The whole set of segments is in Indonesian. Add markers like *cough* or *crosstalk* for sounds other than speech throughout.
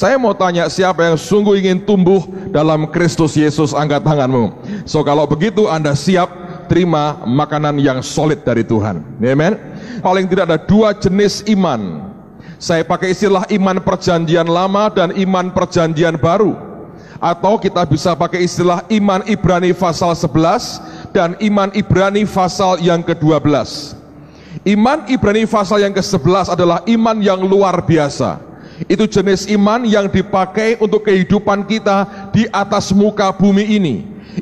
Saya mau tanya siapa yang sungguh ingin tumbuh dalam Kristus Yesus angkat tanganmu. So kalau begitu Anda siap terima makanan yang solid dari Tuhan. Amen. Paling tidak ada dua jenis iman. Saya pakai istilah iman perjanjian lama dan iman perjanjian baru. Atau kita bisa pakai istilah iman Ibrani pasal 11 dan iman Ibrani pasal yang ke-12. Iman Ibrani pasal yang ke-11 adalah iman yang luar biasa itu jenis iman yang dipakai untuk kehidupan kita di atas muka bumi ini.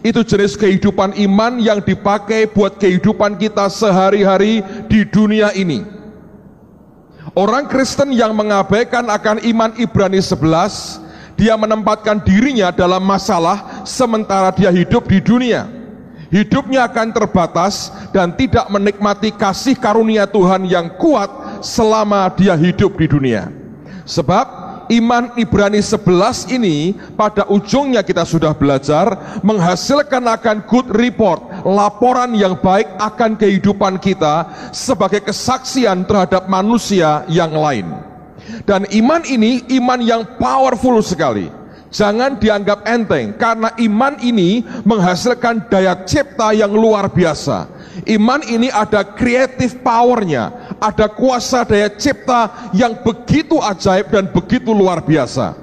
Itu jenis kehidupan iman yang dipakai buat kehidupan kita sehari-hari di dunia ini. Orang Kristen yang mengabaikan akan iman Ibrani 11, dia menempatkan dirinya dalam masalah sementara dia hidup di dunia. Hidupnya akan terbatas dan tidak menikmati kasih karunia Tuhan yang kuat selama dia hidup di dunia. Sebab iman Ibrani 11 ini pada ujungnya kita sudah belajar menghasilkan akan good report, laporan yang baik akan kehidupan kita sebagai kesaksian terhadap manusia yang lain. Dan iman ini iman yang powerful sekali. Jangan dianggap enteng karena iman ini menghasilkan daya cipta yang luar biasa. Iman ini ada creative powernya, ada kuasa daya cipta yang begitu ajaib dan begitu luar biasa.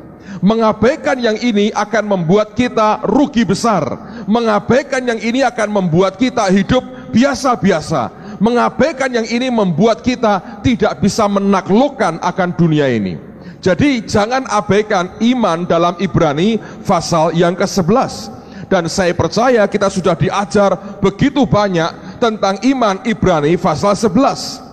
Mengabaikan yang ini akan membuat kita rugi besar. Mengabaikan yang ini akan membuat kita hidup biasa-biasa. Mengabaikan yang ini membuat kita tidak bisa menaklukkan akan dunia ini. Jadi jangan abaikan iman dalam Ibrani pasal yang ke-11. Dan saya percaya kita sudah diajar begitu banyak tentang iman Ibrani pasal 11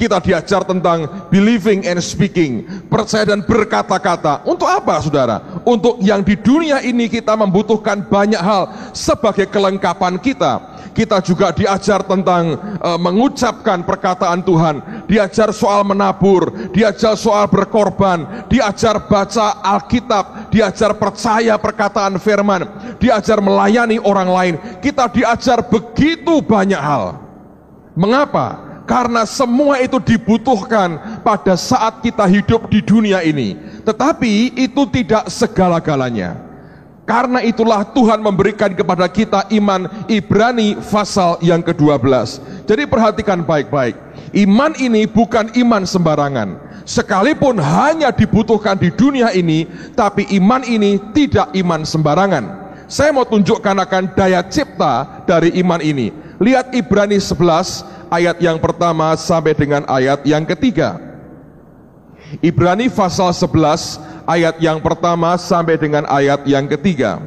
kita diajar tentang believing and speaking, percaya dan berkata-kata. Untuk apa saudara? Untuk yang di dunia ini kita membutuhkan banyak hal sebagai kelengkapan kita. Kita juga diajar tentang uh, mengucapkan perkataan Tuhan, diajar soal menabur, diajar soal berkorban, diajar baca Alkitab, diajar percaya perkataan firman, diajar melayani orang lain. Kita diajar begitu banyak hal. Mengapa? karena semua itu dibutuhkan pada saat kita hidup di dunia ini. Tetapi itu tidak segala-galanya. Karena itulah Tuhan memberikan kepada kita iman Ibrani pasal yang ke-12. Jadi perhatikan baik-baik. Iman ini bukan iman sembarangan. Sekalipun hanya dibutuhkan di dunia ini, tapi iman ini tidak iman sembarangan. Saya mau tunjukkan akan daya cipta dari iman ini. Lihat Ibrani 11 ayat yang pertama sampai dengan ayat yang ketiga. Ibrani pasal 11 ayat yang pertama sampai dengan ayat yang ketiga.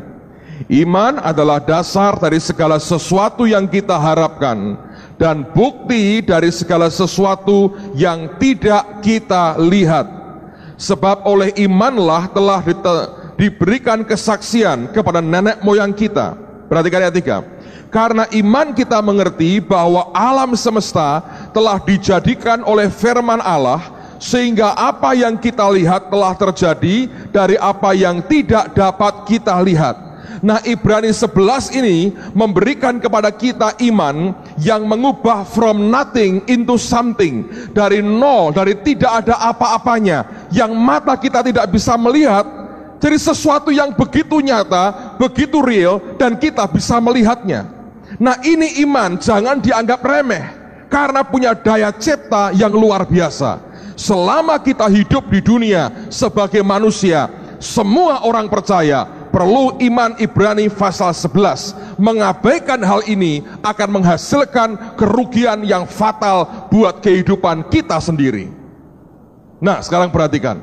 Iman adalah dasar dari segala sesuatu yang kita harapkan dan bukti dari segala sesuatu yang tidak kita lihat. Sebab oleh imanlah telah diberikan kesaksian kepada nenek moyang kita. Perhatikan ayat 3 karena iman kita mengerti bahwa alam semesta telah dijadikan oleh firman Allah sehingga apa yang kita lihat telah terjadi dari apa yang tidak dapat kita lihat. Nah Ibrani 11 ini memberikan kepada kita iman yang mengubah from nothing into something. Dari nol, dari tidak ada apa-apanya. Yang mata kita tidak bisa melihat, jadi sesuatu yang begitu nyata, begitu real, dan kita bisa melihatnya. Nah ini iman jangan dianggap remeh karena punya daya cipta yang luar biasa. Selama kita hidup di dunia sebagai manusia, semua orang percaya perlu iman Ibrani pasal 11. Mengabaikan hal ini akan menghasilkan kerugian yang fatal buat kehidupan kita sendiri. Nah, sekarang perhatikan.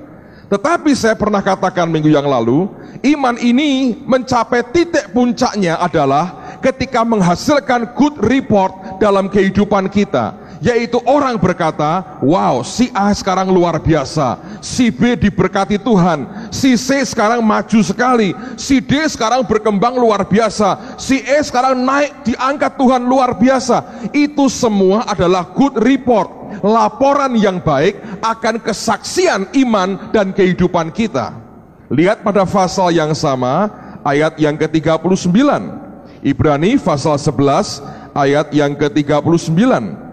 Tetapi saya pernah katakan minggu yang lalu, iman ini mencapai titik puncaknya adalah ketika menghasilkan good report dalam kehidupan kita yaitu orang berkata, wow si A sekarang luar biasa, si B diberkati Tuhan, si C sekarang maju sekali, si D sekarang berkembang luar biasa, si E sekarang naik diangkat Tuhan luar biasa. Itu semua adalah good report, laporan yang baik akan kesaksian iman dan kehidupan kita. Lihat pada pasal yang sama, ayat yang ke-39. Ibrani pasal 11 ayat yang ke-39.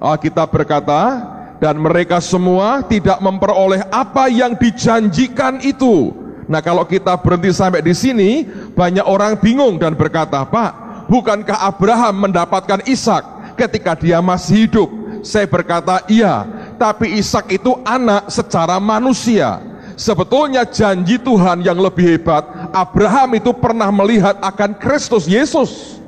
Alkitab berkata, dan mereka semua tidak memperoleh apa yang dijanjikan itu. Nah, kalau kita berhenti sampai di sini, banyak orang bingung dan berkata, "Pak, bukankah Abraham mendapatkan Ishak ketika dia masih hidup?" Saya berkata, "Iya, tapi Ishak itu anak secara manusia." Sebetulnya janji Tuhan yang lebih hebat, Abraham itu pernah melihat akan Kristus Yesus.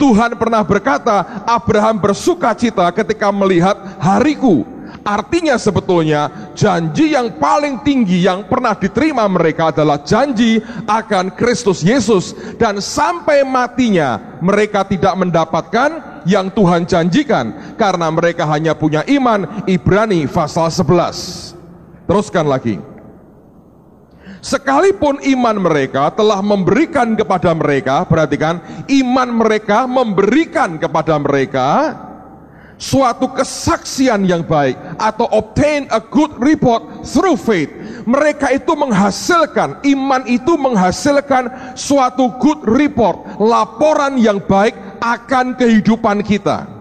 Tuhan pernah berkata, Abraham bersuka cita ketika melihat hariku. Artinya sebetulnya janji yang paling tinggi yang pernah diterima mereka adalah janji akan Kristus Yesus dan sampai matinya mereka tidak mendapatkan yang Tuhan janjikan karena mereka hanya punya iman Ibrani pasal 11. Teruskan lagi. Sekalipun iman mereka telah memberikan kepada mereka, perhatikan, iman mereka memberikan kepada mereka suatu kesaksian yang baik atau obtain a good report through faith. Mereka itu menghasilkan, iman itu menghasilkan suatu good report, laporan yang baik akan kehidupan kita.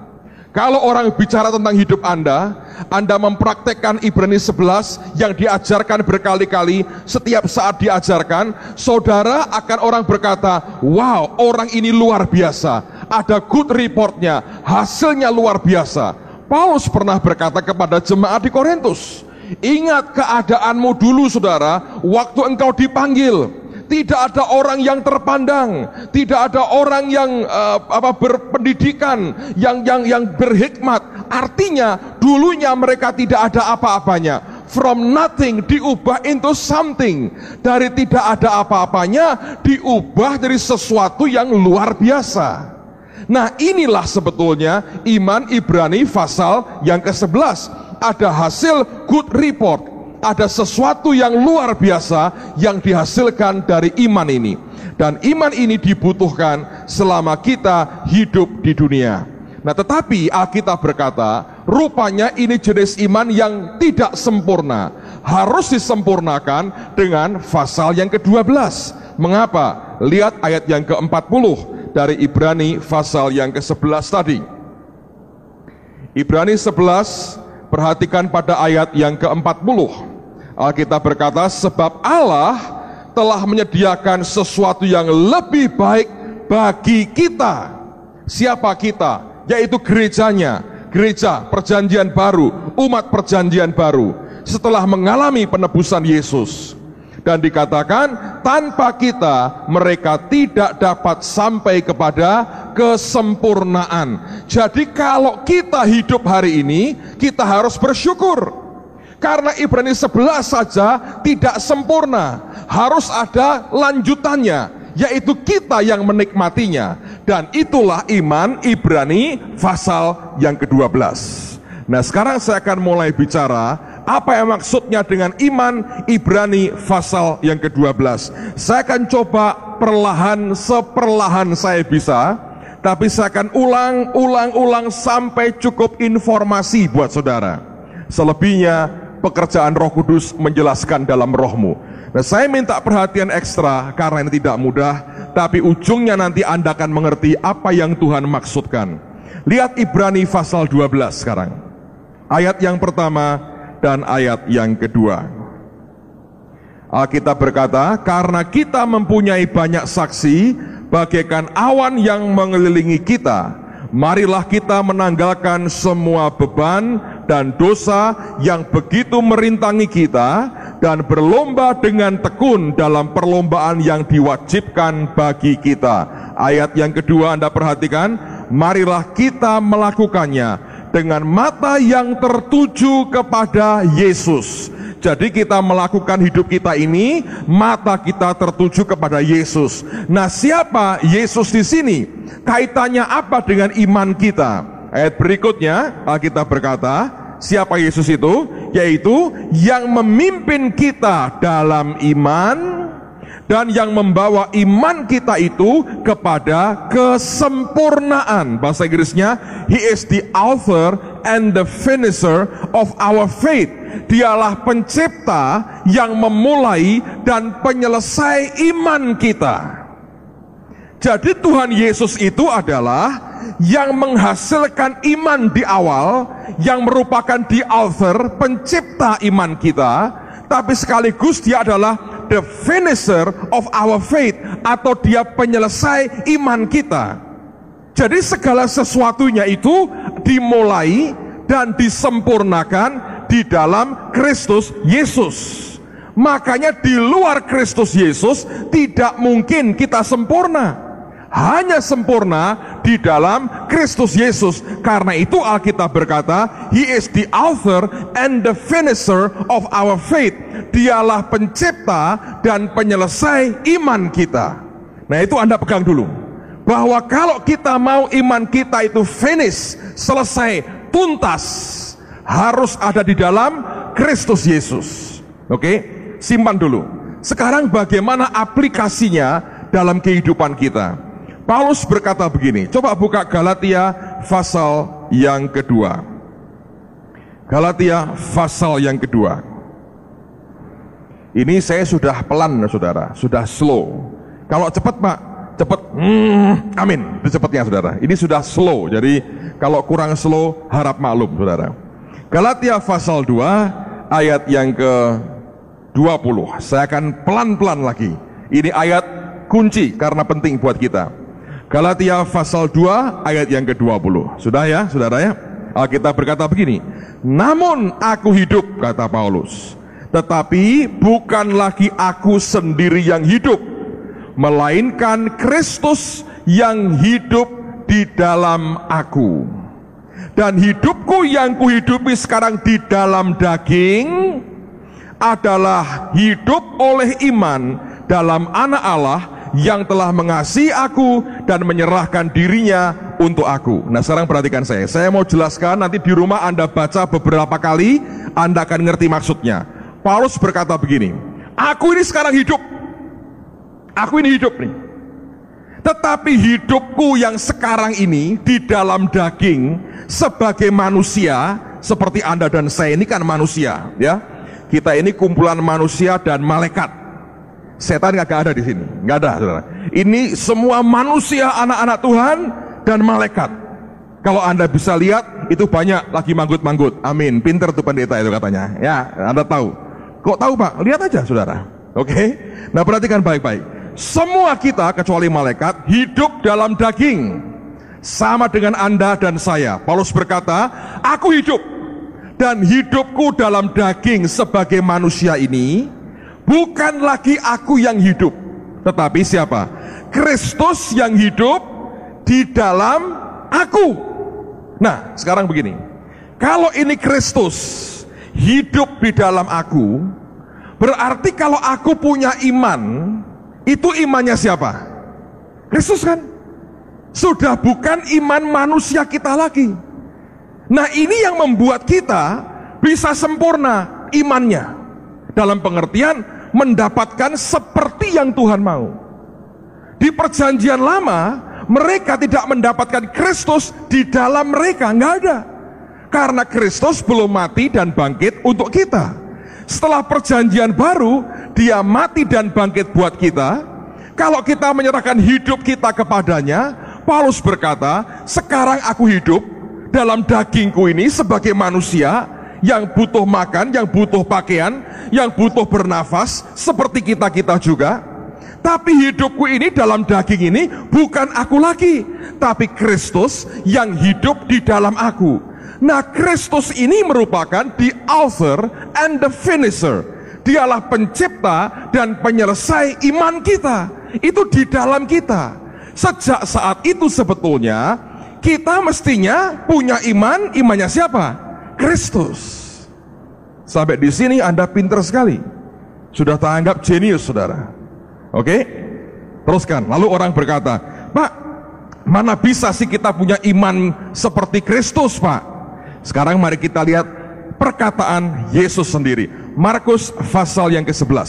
Kalau orang bicara tentang hidup Anda, Anda mempraktekkan Ibrani 11 yang diajarkan berkali-kali, setiap saat diajarkan, saudara akan orang berkata, wow, orang ini luar biasa, ada good reportnya, hasilnya luar biasa. Paulus pernah berkata kepada jemaat di Korintus, ingat keadaanmu dulu saudara, waktu engkau dipanggil, tidak ada orang yang terpandang, tidak ada orang yang uh, apa berpendidikan, yang yang yang berhikmat. Artinya dulunya mereka tidak ada apa-apanya. From nothing diubah into something. Dari tidak ada apa-apanya diubah dari sesuatu yang luar biasa. Nah inilah sebetulnya iman Ibrani pasal yang ke-11. Ada hasil good report ada sesuatu yang luar biasa yang dihasilkan dari iman ini. Dan iman ini dibutuhkan selama kita hidup di dunia. Nah tetapi Alkitab berkata, rupanya ini jenis iman yang tidak sempurna. Harus disempurnakan dengan pasal yang ke-12. Mengapa? Lihat ayat yang ke-40 dari Ibrani pasal yang ke-11 tadi. Ibrani 11 perhatikan pada ayat yang ke-40. Alkitab berkata, sebab Allah telah menyediakan sesuatu yang lebih baik bagi kita. Siapa kita? Yaitu gerejanya, gereja perjanjian baru, umat perjanjian baru. Setelah mengalami penebusan Yesus, dan dikatakan tanpa kita mereka tidak dapat sampai kepada kesempurnaan. Jadi kalau kita hidup hari ini, kita harus bersyukur. Karena Ibrani 11 saja tidak sempurna. Harus ada lanjutannya, yaitu kita yang menikmatinya. Dan itulah iman Ibrani pasal yang ke-12. Nah sekarang saya akan mulai bicara apa yang maksudnya dengan iman Ibrani pasal yang ke-12. Saya akan coba perlahan seperlahan saya bisa, tapi saya akan ulang, ulang, ulang sampai cukup informasi buat saudara. Selebihnya pekerjaan Roh Kudus menjelaskan dalam rohmu. Nah, saya minta perhatian ekstra karena ini tidak mudah, tapi ujungnya nanti Anda akan mengerti apa yang Tuhan maksudkan. Lihat Ibrani pasal 12 sekarang. Ayat yang pertama dan ayat yang kedua. Alkitab berkata, karena kita mempunyai banyak saksi, bagaikan awan yang mengelilingi kita, marilah kita menanggalkan semua beban dan dosa yang begitu merintangi kita dan berlomba dengan tekun dalam perlombaan yang diwajibkan bagi kita. Ayat yang kedua Anda perhatikan, marilah kita melakukannya dengan mata yang tertuju kepada Yesus. Jadi kita melakukan hidup kita ini, mata kita tertuju kepada Yesus. Nah, siapa Yesus di sini? Kaitannya apa dengan iman kita? Ayat berikutnya Alkitab berkata, siapa Yesus itu? Yaitu yang memimpin kita dalam iman dan yang membawa iman kita itu kepada kesempurnaan. Bahasa Inggrisnya, He is the author and the finisher of our faith. Dialah pencipta yang memulai dan penyelesai iman kita. Jadi Tuhan Yesus itu adalah yang menghasilkan iman di awal, yang merupakan di author, pencipta iman kita, tapi sekaligus dia adalah the finisher of our faith atau dia penyelesai iman kita. Jadi segala sesuatunya itu dimulai dan disempurnakan di dalam Kristus Yesus. Makanya di luar Kristus Yesus tidak mungkin kita sempurna hanya sempurna di dalam Kristus Yesus. Karena itu Alkitab berkata, He is the author and the finisher of our faith. Dialah pencipta dan penyelesai iman kita. Nah itu Anda pegang dulu. Bahwa kalau kita mau iman kita itu finish, selesai, tuntas, harus ada di dalam Kristus Yesus. Oke, simpan dulu. Sekarang bagaimana aplikasinya dalam kehidupan kita? Paulus berkata begini, coba buka Galatia pasal yang kedua. Galatia pasal yang kedua. Ini saya sudah pelan, saudara, sudah slow. Kalau cepat, Pak, cepat, hmm, amin, itu cepatnya, saudara. Ini sudah slow, jadi kalau kurang slow, harap maklum, saudara. Galatia pasal 2, ayat yang ke 20. Saya akan pelan-pelan lagi. Ini ayat kunci karena penting buat kita. Galatia pasal 2 ayat yang ke-20. Sudah ya, saudara ya? Alkitab berkata begini, Namun aku hidup, kata Paulus, tetapi bukan lagi aku sendiri yang hidup, melainkan Kristus yang hidup di dalam aku. Dan hidupku yang kuhidupi sekarang di dalam daging adalah hidup oleh iman dalam anak Allah yang telah mengasihi aku dan menyerahkan dirinya untuk aku. Nah sekarang perhatikan saya, saya mau jelaskan nanti di rumah Anda baca beberapa kali, Anda akan ngerti maksudnya. Paulus berkata begini, aku ini sekarang hidup, aku ini hidup nih. Tetapi hidupku yang sekarang ini di dalam daging sebagai manusia, seperti Anda dan saya ini kan manusia, ya. Kita ini kumpulan manusia dan malaikat. Setan nggak ada di sini, nggak ada, saudara. Ini semua manusia, anak-anak Tuhan dan malaikat. Kalau anda bisa lihat, itu banyak lagi manggut-manggut. Amin. Pinter tuh pendeta itu katanya. Ya, anda tahu. Kok tahu pak? Lihat aja, saudara. Oke. Nah perhatikan baik-baik. Semua kita kecuali malaikat hidup dalam daging. Sama dengan anda dan saya. Paulus berkata, aku hidup. Dan hidupku dalam daging sebagai manusia ini Bukan lagi aku yang hidup, tetapi siapa? Kristus yang hidup di dalam aku. Nah, sekarang begini. Kalau ini Kristus hidup di dalam aku, berarti kalau aku punya iman, itu imannya siapa? Kristus kan? Sudah bukan iman manusia kita lagi. Nah, ini yang membuat kita bisa sempurna imannya. Dalam pengertian mendapatkan seperti yang Tuhan mau. Di perjanjian lama, mereka tidak mendapatkan Kristus di dalam mereka, nggak ada. Karena Kristus belum mati dan bangkit untuk kita. Setelah perjanjian baru, dia mati dan bangkit buat kita. Kalau kita menyerahkan hidup kita kepadanya, Paulus berkata, sekarang aku hidup dalam dagingku ini sebagai manusia, yang butuh makan, yang butuh pakaian, yang butuh bernafas, seperti kita-kita juga. Tapi hidupku ini dalam daging ini bukan aku lagi, tapi Kristus yang hidup di dalam aku. Nah, Kristus ini merupakan the author and the finisher. Dialah pencipta dan penyelesai iman kita. Itu di dalam kita. Sejak saat itu sebetulnya kita mestinya punya iman, imannya siapa? Kristus. Sampai di sini Anda pinter sekali. Sudah tanggap jenius, saudara. Oke? Teruskan. Lalu orang berkata, Pak, mana bisa sih kita punya iman seperti Kristus, Pak? Sekarang mari kita lihat perkataan Yesus sendiri. Markus pasal yang ke-11.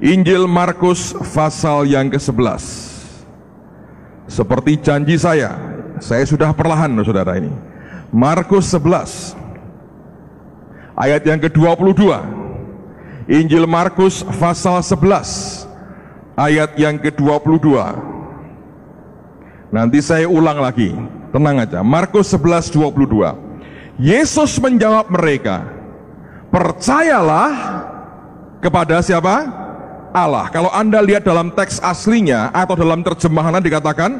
Injil Markus pasal yang ke-11. Seperti janji saya, saya sudah perlahan, saudara ini. Markus 11 ayat yang ke-22. Injil Markus pasal 11 ayat yang ke-22. Nanti saya ulang lagi. Tenang aja. Markus 11 22. Yesus menjawab mereka, "Percayalah kepada siapa? Allah." Kalau Anda lihat dalam teks aslinya atau dalam terjemahan dikatakan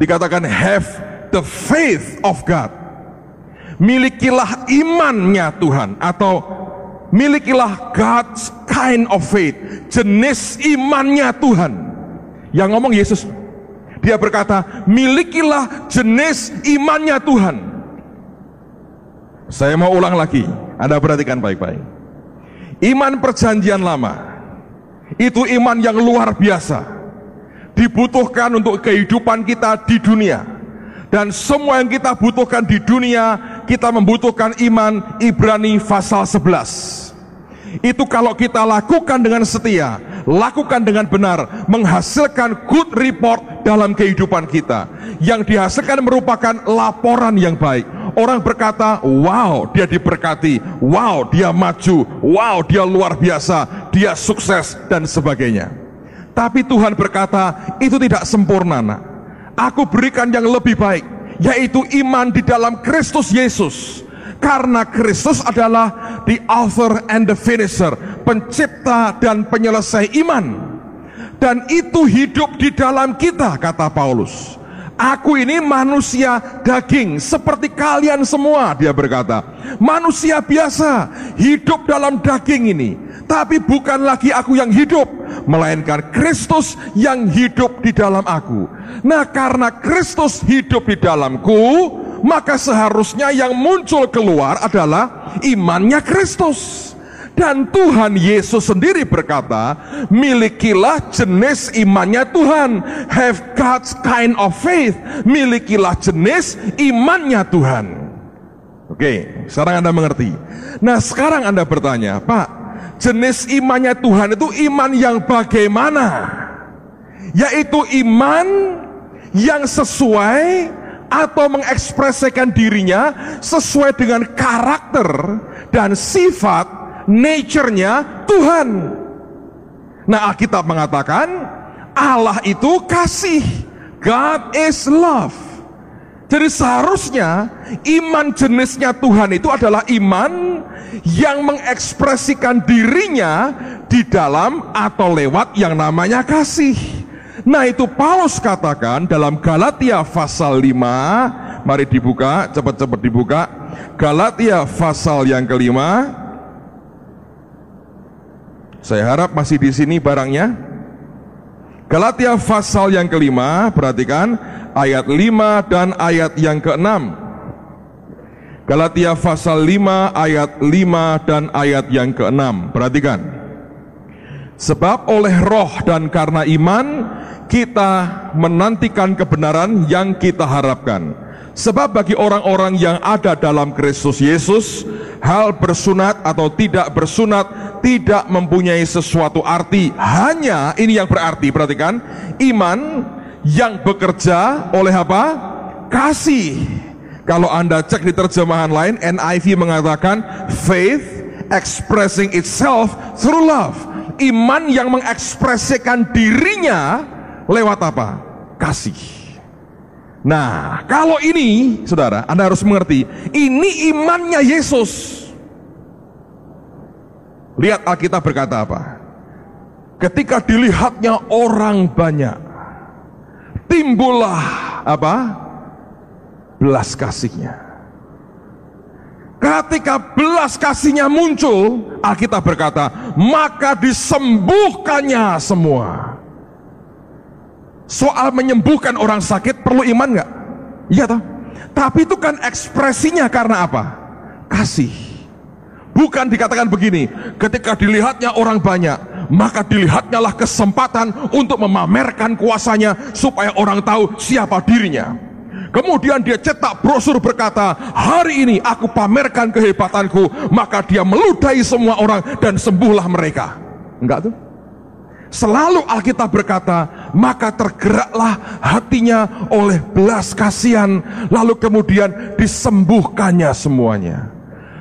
dikatakan have the faith of God. Milikilah imannya Tuhan atau milikilah God's kind of faith, jenis imannya Tuhan. Yang ngomong Yesus. Dia berkata, milikilah jenis imannya Tuhan. Saya mau ulang lagi, Anda perhatikan baik-baik. Iman perjanjian lama, itu iman yang luar biasa. Dibutuhkan untuk kehidupan kita di dunia. Dan semua yang kita butuhkan di dunia, kita membutuhkan iman Ibrani pasal 11 itu kalau kita lakukan dengan setia, lakukan dengan benar, menghasilkan good report dalam kehidupan kita. Yang dihasilkan merupakan laporan yang baik. Orang berkata, wow dia diberkati, wow dia maju, wow dia luar biasa, dia sukses dan sebagainya. Tapi Tuhan berkata, itu tidak sempurna nak. Aku berikan yang lebih baik, yaitu iman di dalam Kristus Yesus karena Kristus adalah the author and the finisher, pencipta dan penyelesai iman. Dan itu hidup di dalam kita, kata Paulus. Aku ini manusia daging seperti kalian semua, dia berkata. Manusia biasa hidup dalam daging ini, tapi bukan lagi aku yang hidup, melainkan Kristus yang hidup di dalam aku. Nah, karena Kristus hidup di dalamku, maka seharusnya yang muncul keluar adalah imannya Kristus. Dan Tuhan Yesus sendiri berkata, milikilah jenis imannya Tuhan. Have God's kind of faith. Milikilah jenis imannya Tuhan. Oke, sekarang Anda mengerti. Nah sekarang Anda bertanya, Pak, jenis imannya Tuhan itu iman yang bagaimana? Yaitu iman yang sesuai atau mengekspresikan dirinya sesuai dengan karakter dan sifat nature-nya Tuhan. Nah, Alkitab mengatakan Allah itu kasih. God is love. Jadi seharusnya iman jenisnya Tuhan itu adalah iman yang mengekspresikan dirinya di dalam atau lewat yang namanya kasih. Nah itu Paulus katakan dalam Galatia pasal 5 Mari dibuka, cepat-cepat dibuka. Galatia pasal yang kelima. Saya harap masih di sini barangnya. Galatia pasal yang kelima Perhatikan ayat 5 dan ayat yang keenam. Galatia pasal 5 ayat 5 dan ayat yang keenam. Perhatikan Sebab oleh roh dan karena iman kita menantikan kebenaran yang kita harapkan. Sebab bagi orang-orang yang ada dalam Kristus Yesus, hal bersunat atau tidak bersunat tidak mempunyai sesuatu arti. Hanya ini yang berarti, perhatikan, iman yang bekerja oleh apa? Kasih. Kalau Anda cek di terjemahan lain, NIV mengatakan faith expressing itself through love. Iman yang mengekspresikan dirinya lewat apa? Kasih. Nah, kalau ini, saudara, Anda harus mengerti, ini imannya Yesus. Lihat Alkitab berkata apa? Ketika dilihatnya orang banyak, timbullah apa? Belas kasihnya. Ketika belas kasihnya muncul, Alkitab berkata, maka disembuhkannya semua. Soal menyembuhkan orang sakit perlu iman nggak? Iya toh. Tapi itu kan ekspresinya karena apa? Kasih. Bukan dikatakan begini, ketika dilihatnya orang banyak, maka dilihatnyalah kesempatan untuk memamerkan kuasanya supaya orang tahu siapa dirinya. Kemudian dia cetak brosur berkata, hari ini aku pamerkan kehebatanku, maka dia meludahi semua orang dan sembuhlah mereka. Enggak tuh? Selalu Alkitab berkata, maka tergeraklah hatinya oleh belas kasihan, lalu kemudian disembuhkannya semuanya.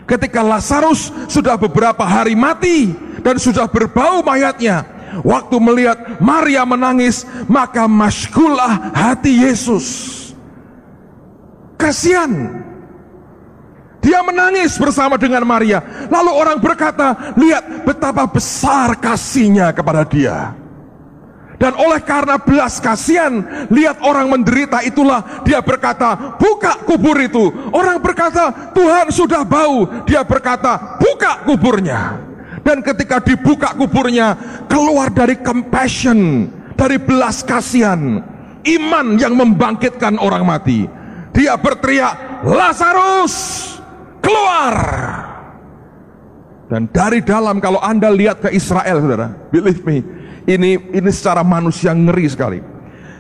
Ketika Lazarus sudah beberapa hari mati dan sudah berbau mayatnya, Waktu melihat Maria menangis, maka maskulah hati Yesus. Kasihan. Dia menangis bersama dengan Maria. Lalu orang berkata, lihat betapa besar kasihnya kepada dia. Dan oleh karena belas kasihan, lihat orang menderita itulah dia berkata, buka kubur itu. Orang berkata, Tuhan sudah bau. Dia berkata, buka kuburnya. Dan ketika dibuka kuburnya, keluar dari compassion, dari belas kasihan, iman yang membangkitkan orang mati. Dia berteriak, Lazarus, keluar. Dan dari dalam kalau Anda lihat ke Israel, saudara, believe me, ini ini secara manusia ngeri sekali.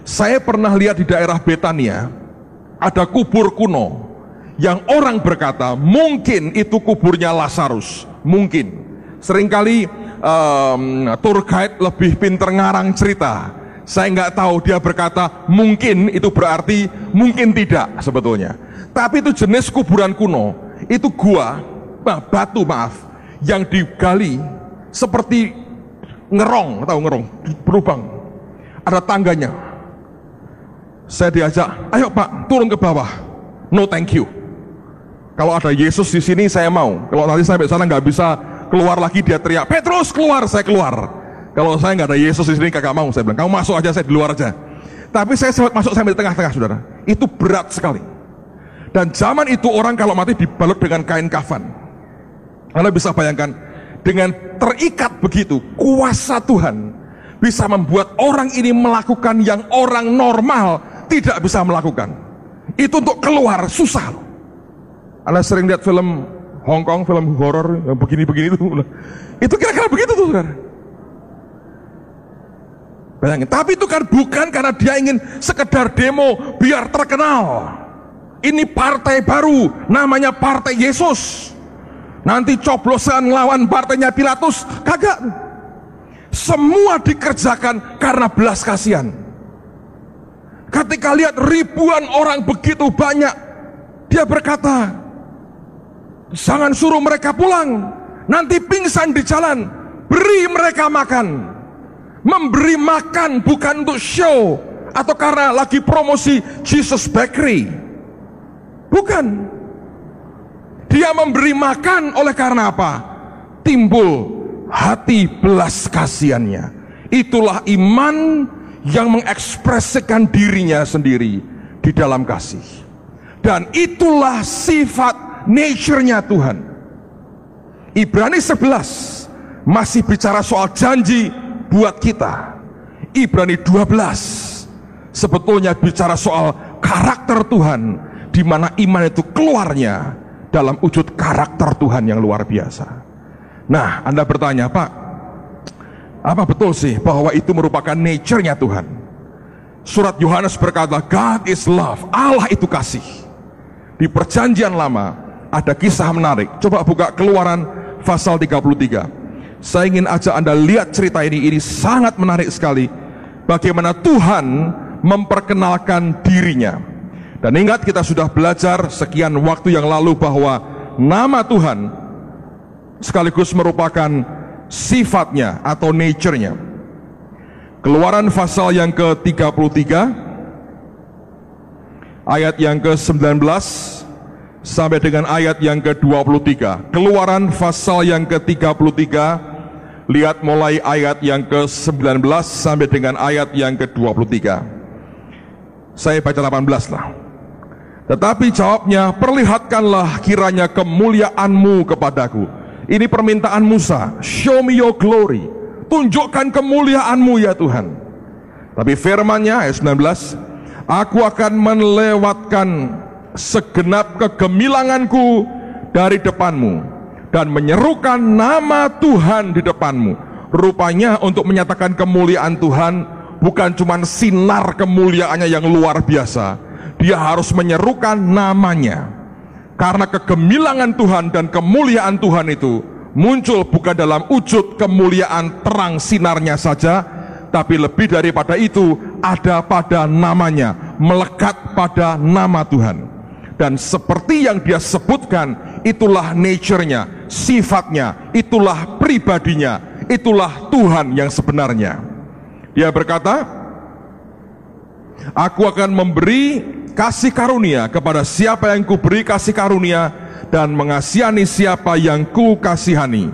Saya pernah lihat di daerah Betania ada kubur kuno yang orang berkata mungkin itu kuburnya Lazarus, mungkin. Seringkali um, tour guide lebih pinter ngarang cerita. Saya nggak tahu dia berkata mungkin itu berarti mungkin tidak sebetulnya. Tapi itu jenis kuburan kuno. Itu gua, batu maaf, yang digali seperti ngerong, tahu ngerong, berubang. Ada tangganya. Saya diajak, ayo Pak, turun ke bawah. No thank you. Kalau ada Yesus di sini saya mau. Kalau nanti sampai sana nggak bisa keluar lagi dia teriak, Petrus keluar, saya keluar. Kalau saya nggak ada Yesus di sini kagak mau, saya bilang, kamu masuk aja, saya di luar aja. Tapi saya sempat masuk sampai di tengah-tengah, saudara. Itu berat sekali. Dan zaman itu orang kalau mati dibalut dengan kain kafan. Anda bisa bayangkan, dengan terikat begitu kuasa Tuhan bisa membuat orang ini melakukan yang orang normal tidak bisa melakukan itu untuk keluar susah Anda sering lihat film Hong Kong film horor yang begini-begini itu *laughs* itu kira-kira begitu tuh saudara Bayangin, tapi itu kan bukan karena dia ingin sekedar demo biar terkenal. Ini partai baru, namanya Partai Yesus. Nanti coblosan lawan partainya Pilatus, kagak. Semua dikerjakan karena belas kasihan. Ketika lihat ribuan orang begitu banyak, dia berkata, jangan suruh mereka pulang, nanti pingsan di jalan, beri mereka makan. Memberi makan bukan untuk show atau karena lagi promosi Jesus Bakery. Bukan, dia memberi makan oleh karena apa? Timbul hati belas kasihannya. Itulah iman yang mengekspresikan dirinya sendiri di dalam kasih. Dan itulah sifat nature-nya Tuhan. Ibrani 11 masih bicara soal janji buat kita. Ibrani 12 sebetulnya bicara soal karakter Tuhan di mana iman itu keluarnya dalam wujud karakter Tuhan yang luar biasa. Nah, Anda bertanya, Pak, apa betul sih bahwa itu merupakan nature-nya Tuhan? Surat Yohanes berkata, God is love, Allah itu kasih. Di perjanjian lama ada kisah menarik. Coba buka keluaran pasal 33. Saya ingin ajak Anda lihat cerita ini, ini sangat menarik sekali. Bagaimana Tuhan memperkenalkan dirinya. Dan ingat kita sudah belajar sekian waktu yang lalu bahwa nama Tuhan sekaligus merupakan sifatnya atau nature-nya. Keluaran pasal yang ke-33 ayat yang ke-19 sampai dengan ayat yang ke-23. Keluaran pasal yang ke-33 lihat mulai ayat yang ke-19 sampai dengan ayat yang ke-23. Saya baca 18 lah. Tetapi jawabnya, perlihatkanlah kiranya kemuliaanmu kepadaku. Ini permintaan Musa, show me your glory. Tunjukkan kemuliaanmu ya Tuhan. Tapi firmannya ayat 19, aku akan melewatkan segenap kegemilanganku dari depanmu dan menyerukan nama Tuhan di depanmu. Rupanya untuk menyatakan kemuliaan Tuhan bukan cuma sinar kemuliaannya yang luar biasa, dia harus menyerukan namanya. Karena kegemilangan Tuhan dan kemuliaan Tuhan itu muncul bukan dalam wujud kemuliaan terang sinarnya saja, tapi lebih daripada itu ada pada namanya, melekat pada nama Tuhan. Dan seperti yang dia sebutkan, itulah nature-nya, sifatnya, itulah pribadinya, itulah Tuhan yang sebenarnya. Dia berkata, Aku akan memberi kasih karunia kepada siapa yang kuberi kasih karunia dan mengasihani siapa yang ku kasihani.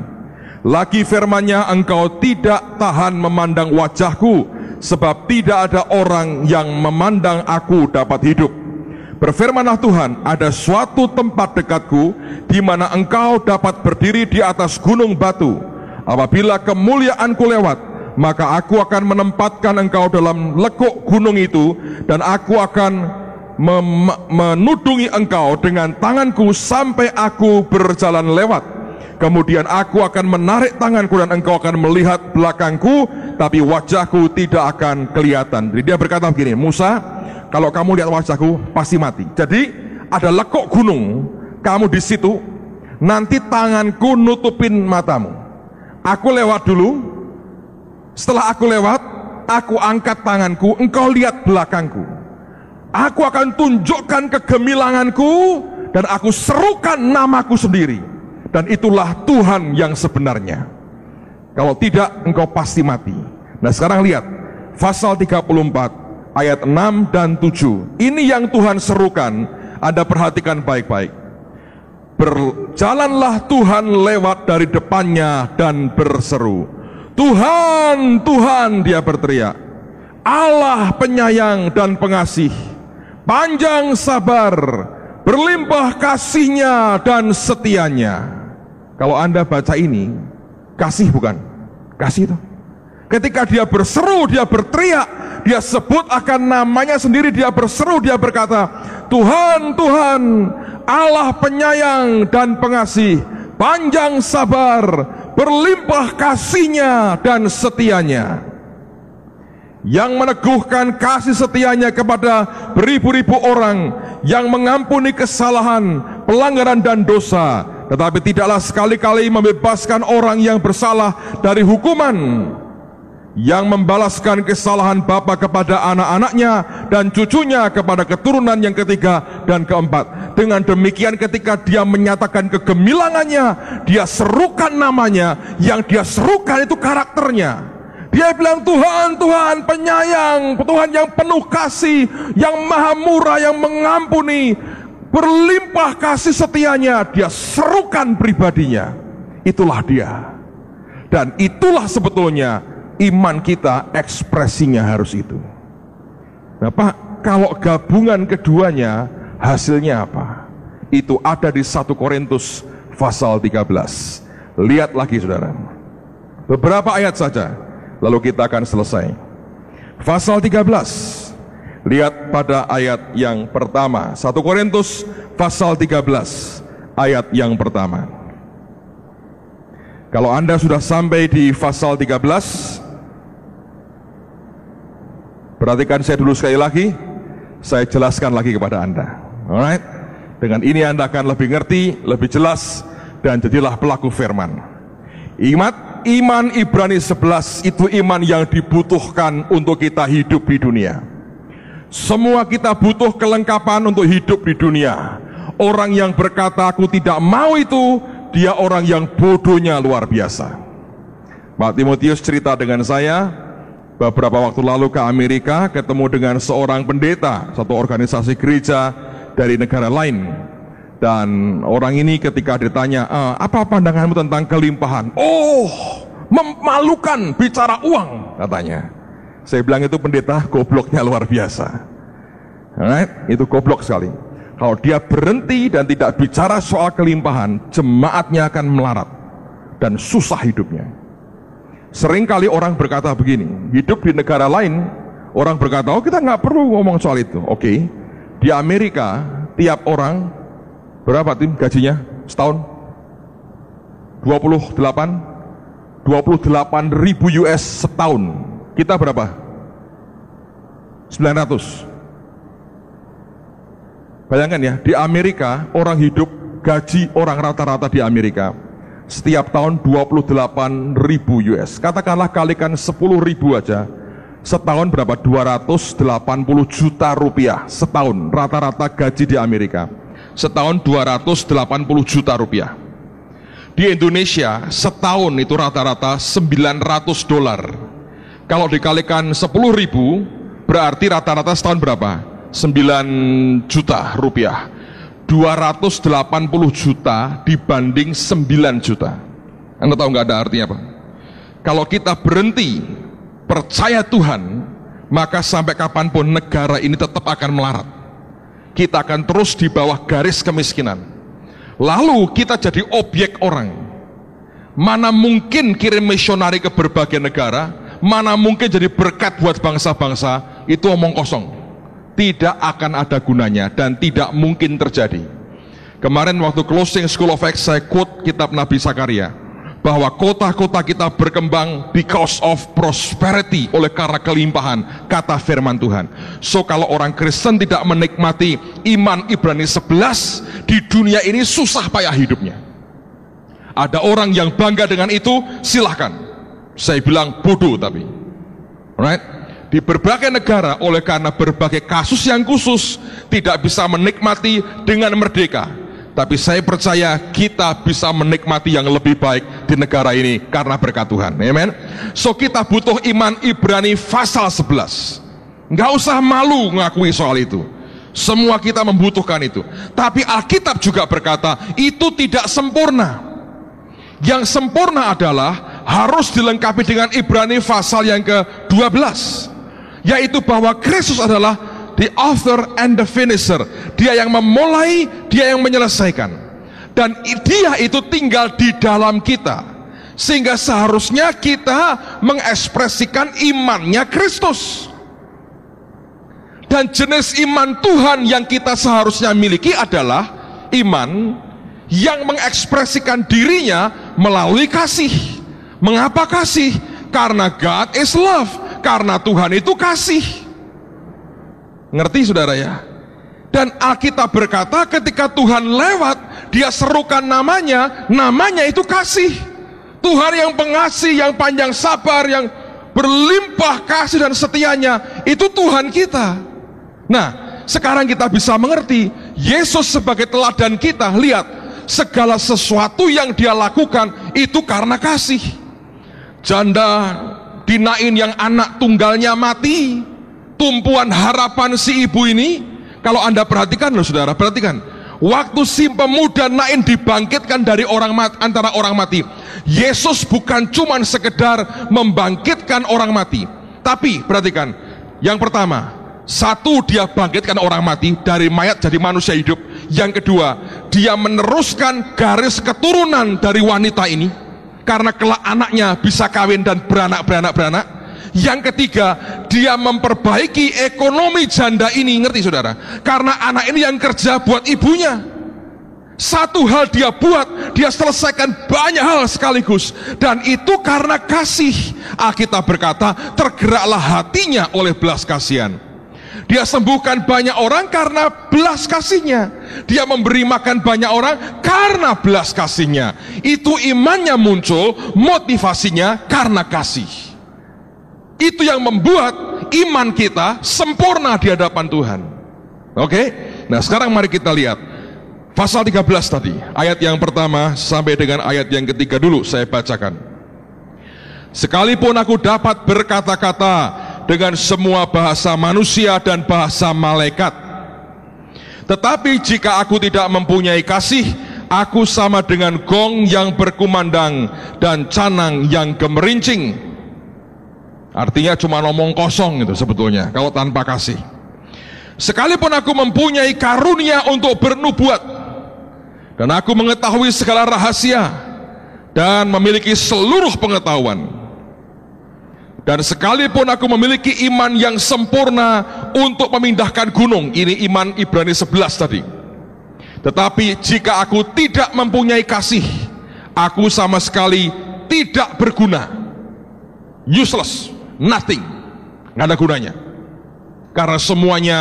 Lagi firmannya engkau tidak tahan memandang wajahku sebab tidak ada orang yang memandang aku dapat hidup. Berfirmanlah Tuhan, ada suatu tempat dekatku di mana engkau dapat berdiri di atas gunung batu. Apabila kemuliaanku lewat, maka aku akan menempatkan engkau dalam lekuk gunung itu dan aku akan menudungi engkau dengan tanganku sampai aku berjalan lewat. Kemudian aku akan menarik tanganku dan engkau akan melihat belakangku, tapi wajahku tidak akan kelihatan. Jadi dia berkata begini, Musa, kalau kamu lihat wajahku pasti mati. Jadi ada lekuk gunung, kamu di situ, nanti tanganku nutupin matamu. Aku lewat dulu, setelah aku lewat, aku angkat tanganku, engkau lihat belakangku. Aku akan tunjukkan kegemilanganku dan aku serukan namaku sendiri. Dan itulah Tuhan yang sebenarnya. Kalau tidak, engkau pasti mati. Nah sekarang lihat, pasal 34 ayat 6 dan 7. Ini yang Tuhan serukan, Anda perhatikan baik-baik. Berjalanlah Tuhan lewat dari depannya dan berseru. Tuhan, Tuhan, dia berteriak. Allah penyayang dan pengasih, panjang sabar, berlimpah kasihnya dan setianya. Kalau Anda baca ini, kasih bukan? Kasih itu. Ketika dia berseru, dia berteriak, dia sebut akan namanya sendiri, dia berseru, dia berkata, Tuhan, Tuhan, Allah penyayang dan pengasih, panjang sabar, berlimpah kasihnya dan setianya. Yang meneguhkan kasih setianya kepada beribu-ribu orang yang mengampuni kesalahan, pelanggaran dan dosa, tetapi tidaklah sekali-kali membebaskan orang yang bersalah dari hukuman yang membalaskan kesalahan bapa kepada anak-anaknya dan cucunya kepada keturunan yang ketiga dan keempat. Dengan demikian ketika dia menyatakan kegemilangannya, dia serukan namanya, yang dia serukan itu karakternya. Dia bilang Tuhan, Tuhan penyayang, Tuhan yang penuh kasih, yang maha murah, yang mengampuni, berlimpah kasih setianya, dia serukan pribadinya. Itulah dia. Dan itulah sebetulnya iman kita ekspresinya harus itu. Nah Pak, kalau gabungan keduanya hasilnya apa? Itu ada di 1 Korintus pasal 13. Lihat lagi saudara. Beberapa ayat saja, lalu kita akan selesai. Pasal 13. Lihat pada ayat yang pertama. 1 Korintus pasal 13 ayat yang pertama. Kalau Anda sudah sampai di pasal 13, Perhatikan saya dulu sekali lagi, saya jelaskan lagi kepada Anda. Alright? Dengan ini Anda akan lebih ngerti, lebih jelas, dan jadilah pelaku firman. Imat, iman Ibrani 11 itu iman yang dibutuhkan untuk kita hidup di dunia. Semua kita butuh kelengkapan untuk hidup di dunia. Orang yang berkata aku tidak mau itu, dia orang yang bodohnya luar biasa. Pak Timotius cerita dengan saya, beberapa waktu lalu ke Amerika ketemu dengan seorang pendeta satu organisasi gereja dari negara lain. Dan orang ini ketika ditanya e, apa pandanganmu tentang kelimpahan? Oh memalukan bicara uang katanya. Saya bilang itu pendeta gobloknya luar biasa. Right? itu goblok sekali. Kalau dia berhenti dan tidak bicara soal kelimpahan jemaatnya akan melarat dan susah hidupnya Sering kali orang berkata begini, hidup di negara lain, orang berkata, oh kita nggak perlu ngomong soal itu. Oke, okay. di Amerika tiap orang berapa tim gajinya setahun? 28 28 ribu US setahun. Kita berapa? 900. Bayangkan ya, di Amerika orang hidup gaji orang rata-rata di Amerika setiap tahun 28 ribu US. Katakanlah kalikan 10 ribu aja, setahun berapa? 280 juta rupiah setahun rata-rata gaji di Amerika. Setahun 280 juta rupiah. di Indonesia setahun itu rata-rata 900 dolar. Kalau dikalikan 10 ribu, berarti rata-rata setahun berapa? 9 juta rupiah. 280 juta dibanding 9 juta. Anda tahu nggak ada artinya apa? Kalau kita berhenti percaya Tuhan, maka sampai kapan pun negara ini tetap akan melarat. Kita akan terus di bawah garis kemiskinan. Lalu kita jadi objek orang. Mana mungkin kirim misionari ke berbagai negara, mana mungkin jadi berkat buat bangsa-bangsa, itu omong kosong tidak akan ada gunanya dan tidak mungkin terjadi. Kemarin waktu closing School of Acts saya quote kitab Nabi Sakaria bahwa kota-kota kita berkembang because of prosperity oleh karena kelimpahan kata firman Tuhan. So kalau orang Kristen tidak menikmati iman Ibrani 11 di dunia ini susah payah hidupnya. Ada orang yang bangga dengan itu, silahkan. Saya bilang bodoh tapi. Right? Di berbagai negara oleh karena berbagai kasus yang khusus tidak bisa menikmati dengan merdeka. Tapi saya percaya kita bisa menikmati yang lebih baik di negara ini karena berkat Tuhan. Amen. So kita butuh iman Ibrani pasal 11. Nggak usah malu ngakui soal itu. Semua kita membutuhkan itu. Tapi Alkitab juga berkata itu tidak sempurna. Yang sempurna adalah harus dilengkapi dengan Ibrani pasal yang ke-12 yaitu bahwa Kristus adalah the author and the finisher. Dia yang memulai, dia yang menyelesaikan. Dan dia itu tinggal di dalam kita. Sehingga seharusnya kita mengekspresikan imannya Kristus. Dan jenis iman Tuhan yang kita seharusnya miliki adalah iman yang mengekspresikan dirinya melalui kasih. Mengapa kasih? Karena God is love karena Tuhan itu kasih. Ngerti saudara ya? Dan Alkitab berkata ketika Tuhan lewat, dia serukan namanya, namanya itu kasih. Tuhan yang pengasih, yang panjang sabar, yang berlimpah kasih dan setianya, itu Tuhan kita. Nah, sekarang kita bisa mengerti, Yesus sebagai teladan kita, lihat, segala sesuatu yang dia lakukan itu karena kasih. Janda Dinain yang anak tunggalnya mati, tumpuan harapan si ibu ini, kalau anda perhatikan loh saudara, perhatikan, waktu si pemuda Nain dibangkitkan dari orang mati, antara orang mati, Yesus bukan cuma sekedar membangkitkan orang mati, tapi perhatikan, yang pertama, satu dia bangkitkan orang mati dari mayat jadi manusia hidup. Yang kedua, dia meneruskan garis keturunan dari wanita ini karena kelak anaknya bisa kawin dan beranak-beranak-beranak. Yang ketiga, dia memperbaiki ekonomi janda ini, ngerti saudara? Karena anak ini yang kerja buat ibunya. Satu hal dia buat, dia selesaikan banyak hal sekaligus. Dan itu karena kasih. Alkitab berkata, tergeraklah hatinya oleh belas kasihan. Dia sembuhkan banyak orang karena belas kasihnya. Dia memberi makan banyak orang karena belas kasihnya. Itu imannya muncul, motivasinya karena kasih. Itu yang membuat iman kita sempurna di hadapan Tuhan. Oke? Nah, sekarang mari kita lihat pasal 13 tadi, ayat yang pertama sampai dengan ayat yang ketiga dulu saya bacakan. Sekalipun aku dapat berkata-kata dengan semua bahasa manusia dan bahasa malaikat. Tetapi jika aku tidak mempunyai kasih, aku sama dengan gong yang berkumandang dan canang yang gemerincing. Artinya cuma ngomong kosong itu sebetulnya kalau tanpa kasih. Sekalipun aku mempunyai karunia untuk bernubuat dan aku mengetahui segala rahasia dan memiliki seluruh pengetahuan dan sekalipun aku memiliki iman yang sempurna untuk memindahkan gunung, ini iman Ibrani 11 tadi. Tetapi jika aku tidak mempunyai kasih, aku sama sekali tidak berguna. Useless, nothing. Nggak ada gunanya. Karena semuanya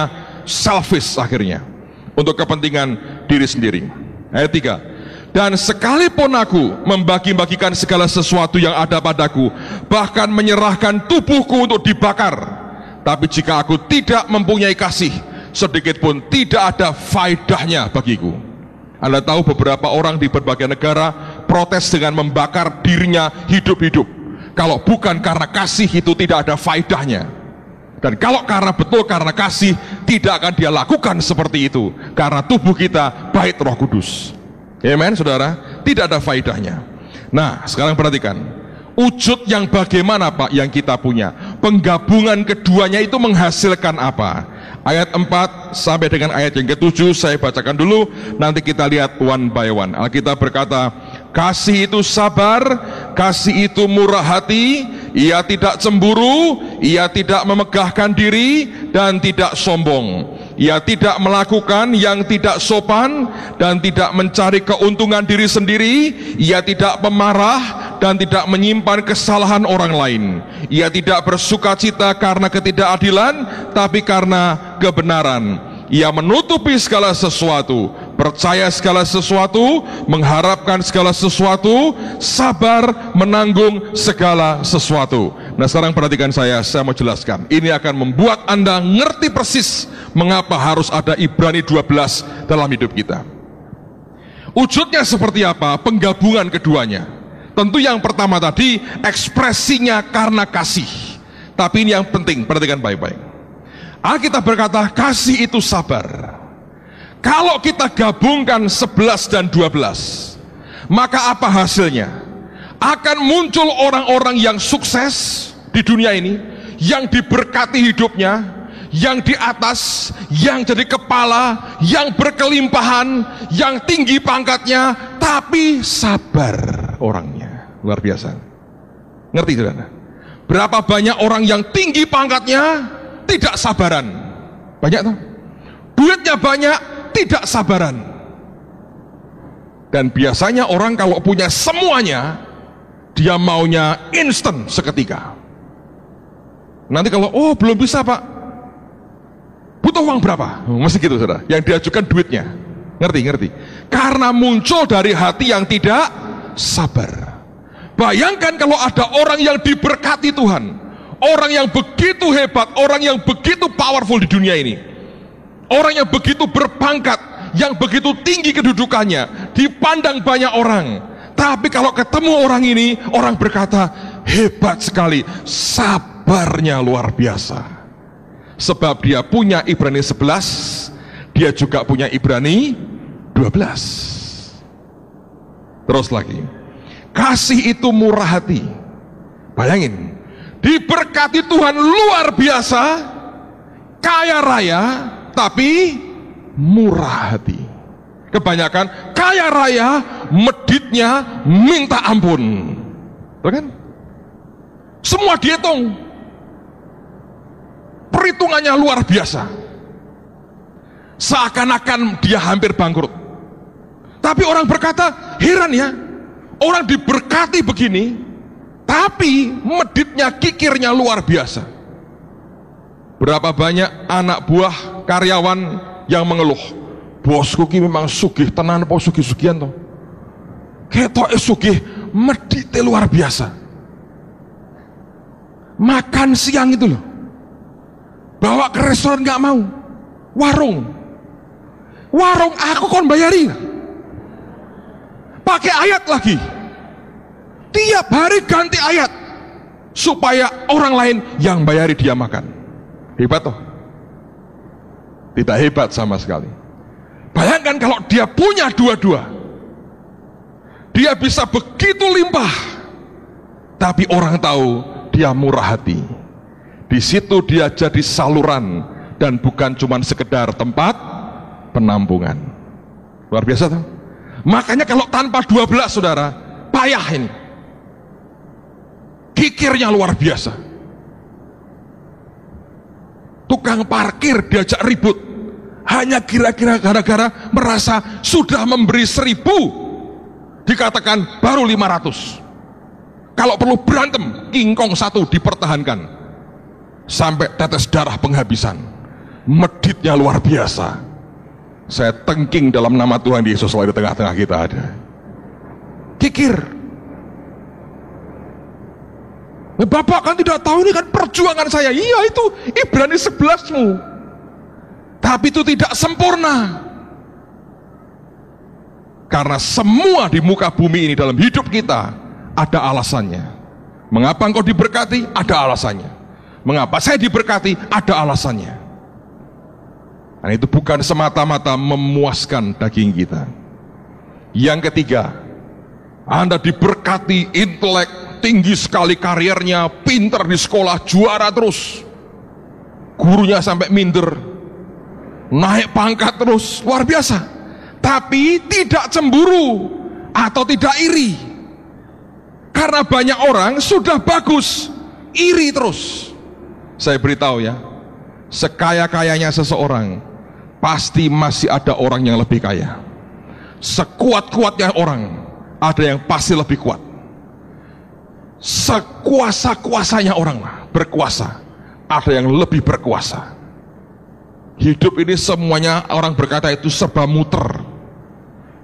selfish akhirnya. Untuk kepentingan diri sendiri. Ayat 3 dan sekalipun aku membagi-bagikan segala sesuatu yang ada padaku, bahkan menyerahkan tubuhku untuk dibakar, tapi jika aku tidak mempunyai kasih, sedikit pun tidak ada faedahnya bagiku. Anda tahu beberapa orang di berbagai negara memprotes dengan membakar dirinya hidup-hidup. Kalau bukan karena kasih itu tidak ada faedahnya. Dan kalau karena betul karena kasih tidak akan dia lakukan seperti itu karena tubuh kita bait Roh Kudus. Amen, Saudara. Tidak ada faedahnya. Nah, sekarang perhatikan. Wujud yang bagaimana Pak yang kita punya? Penggabungan keduanya itu menghasilkan apa? Ayat 4 sampai dengan ayat yang ke-7 saya bacakan dulu nanti kita lihat one by one. Alkitab berkata, kasih itu sabar, kasih itu murah hati, ia tidak cemburu, ia tidak memegahkan diri dan tidak sombong. Ia tidak melakukan yang tidak sopan dan tidak mencari keuntungan diri sendiri, ia tidak pemarah dan tidak menyimpan kesalahan orang lain. Ia tidak bersuka cita karena ketidakadilan, tapi karena kebenaran. Ia menutupi segala sesuatu, percaya segala sesuatu, mengharapkan segala sesuatu, sabar menanggung segala sesuatu. Nah sekarang perhatikan saya, saya mau jelaskan. Ini akan membuat Anda ngerti persis mengapa harus ada Ibrani 12 dalam hidup kita. Wujudnya seperti apa? Penggabungan keduanya. Tentu yang pertama tadi ekspresinya karena kasih. Tapi ini yang penting, perhatikan baik-baik. Alkitab berkata kasih itu sabar. Kalau kita gabungkan 11 dan 12, maka apa hasilnya? Akan muncul orang-orang yang sukses di dunia ini, yang diberkati hidupnya, yang di atas, yang jadi kepala, yang berkelimpahan, yang tinggi pangkatnya, tapi sabar orangnya. Luar biasa. Ngerti saudara? Berapa banyak orang yang tinggi pangkatnya tidak sabaran. Banyak tuh. Duitnya banyak, tidak sabaran. Dan biasanya orang kalau punya semuanya, dia maunya instan seketika. Nanti kalau, oh belum bisa pak, butuh uang berapa? Masih gitu saudara, yang diajukan duitnya. Ngerti, ngerti. Karena muncul dari hati yang tidak sabar. Bayangkan kalau ada orang yang diberkati Tuhan, orang yang begitu hebat, orang yang begitu powerful di dunia ini, orang yang begitu berpangkat, yang begitu tinggi kedudukannya, dipandang banyak orang. Tapi kalau ketemu orang ini, orang berkata, hebat sekali, sabarnya luar biasa. Sebab dia punya Ibrani 11, dia juga punya Ibrani 12. Terus lagi, Kasih itu murah hati. Bayangin, diberkati Tuhan luar biasa, kaya raya, tapi murah hati. Kebanyakan kaya raya, meditnya minta ampun. Betul kan? Semua dihitung. Perhitungannya luar biasa. Seakan-akan dia hampir bangkrut. Tapi orang berkata, heran ya, Orang diberkati begini, tapi meditnya, kikirnya luar biasa. Berapa banyak anak buah karyawan yang mengeluh, bosku ki memang sugih tenan po sugih sugihan toh. Ketok sugih medite luar biasa. Makan siang itu loh. Bawa ke restoran nggak mau. Warung. Warung aku kon bayari pakai ayat lagi. Tiap hari ganti ayat supaya orang lain yang bayari dia makan. Hebat toh? Tidak hebat sama sekali. Bayangkan kalau dia punya dua-dua. Dia bisa begitu limpah. Tapi orang tahu dia murah hati. Di situ dia jadi saluran dan bukan cuma sekedar tempat penampungan. Luar biasa tuh. Makanya kalau tanpa 12 saudara, payah ini. Kikirnya luar biasa. Tukang parkir diajak ribut. Hanya kira-kira gara-gara merasa sudah memberi seribu. Dikatakan baru 500. Kalau perlu berantem, kingkong satu dipertahankan. Sampai tetes darah penghabisan. Meditnya luar biasa saya tengking dalam nama Tuhan Yesus selalu di tengah-tengah kita ada. Kikir. Nah, Bapak kan tidak tahu ini kan perjuangan saya. Iya itu Ibrani 11mu. Tapi itu tidak sempurna. Karena semua di muka bumi ini dalam hidup kita ada alasannya. Mengapa engkau diberkati? Ada alasannya. Mengapa saya diberkati? Ada alasannya. Dan itu bukan semata-mata memuaskan daging kita. Yang ketiga, Anda diberkati intelek tinggi sekali karirnya, pinter di sekolah, juara terus. Gurunya sampai minder, naik pangkat terus, luar biasa tapi tidak cemburu atau tidak iri. Karena banyak orang sudah bagus, iri terus. Saya beritahu ya, sekaya-kayanya seseorang, pasti masih ada orang yang lebih kaya. Sekuat-kuatnya orang, ada yang pasti lebih kuat. Sekuasa-kuasanya orang berkuasa, ada yang lebih berkuasa. Hidup ini semuanya orang berkata itu serba muter.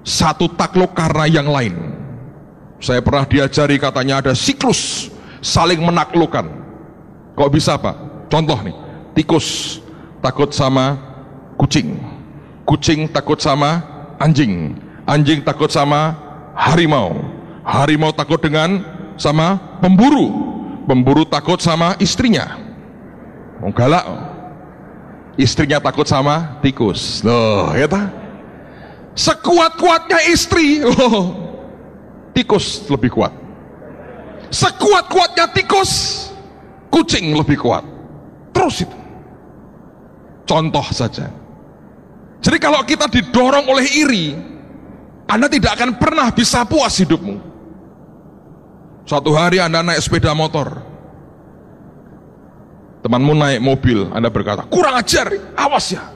Satu takluk karena yang lain. Saya pernah diajari katanya ada siklus saling menaklukkan. Kok bisa Pak? Contoh nih, tikus takut sama kucing. Kucing takut sama anjing. Anjing takut sama harimau. Harimau takut dengan sama pemburu. Pemburu takut sama istrinya. Mau galak, Istrinya takut sama tikus. Loh, ya ta? Sekuat-kuatnya istri, oh, tikus lebih kuat. Sekuat-kuatnya tikus, kucing lebih kuat. Terus itu. Contoh saja. Jadi kalau kita didorong oleh iri, Anda tidak akan pernah bisa puas hidupmu. Suatu hari Anda naik sepeda motor, Temanmu naik mobil, Anda berkata, kurang ajar, awas ya.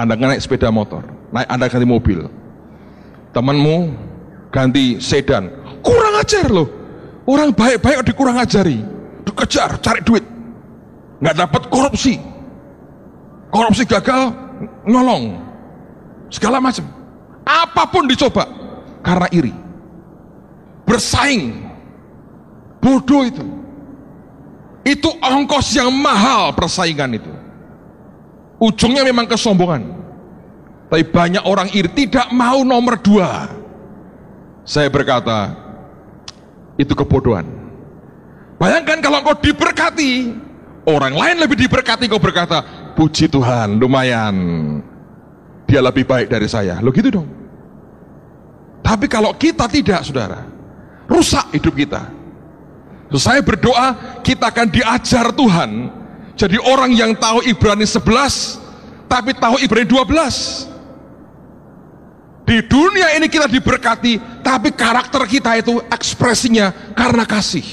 Anda naik sepeda motor, naik Anda ganti mobil. Temanmu ganti sedan, kurang ajar loh. Orang baik-baik dikurang ajari, dikejar, cari duit. Nggak dapat korupsi. Korupsi gagal, nyolong. Segala macam. Apa pun dicoba, karena iri. Bersaing. Bodoh itu. Itu ongkos yang mahal persaingan itu. Ujungnya memang kesombongan. Tapi banyak orang iri tidak mau nomor dua. Saya berkata, itu kebodohan. Bayangkan kalau kau diberkati, orang lain lebih diberkati, kau berkata, puji Tuhan, lumayan. Dia lebih baik dari saya. Lo gitu dong. Tapi kalau kita tidak, saudara, rusak hidup kita. Saya berdoa kita akan diajar Tuhan jadi orang yang tahu Ibrani 11 tapi tahu Ibrani 12. Di dunia ini kita diberkati tapi karakter kita itu ekspresinya karena kasih.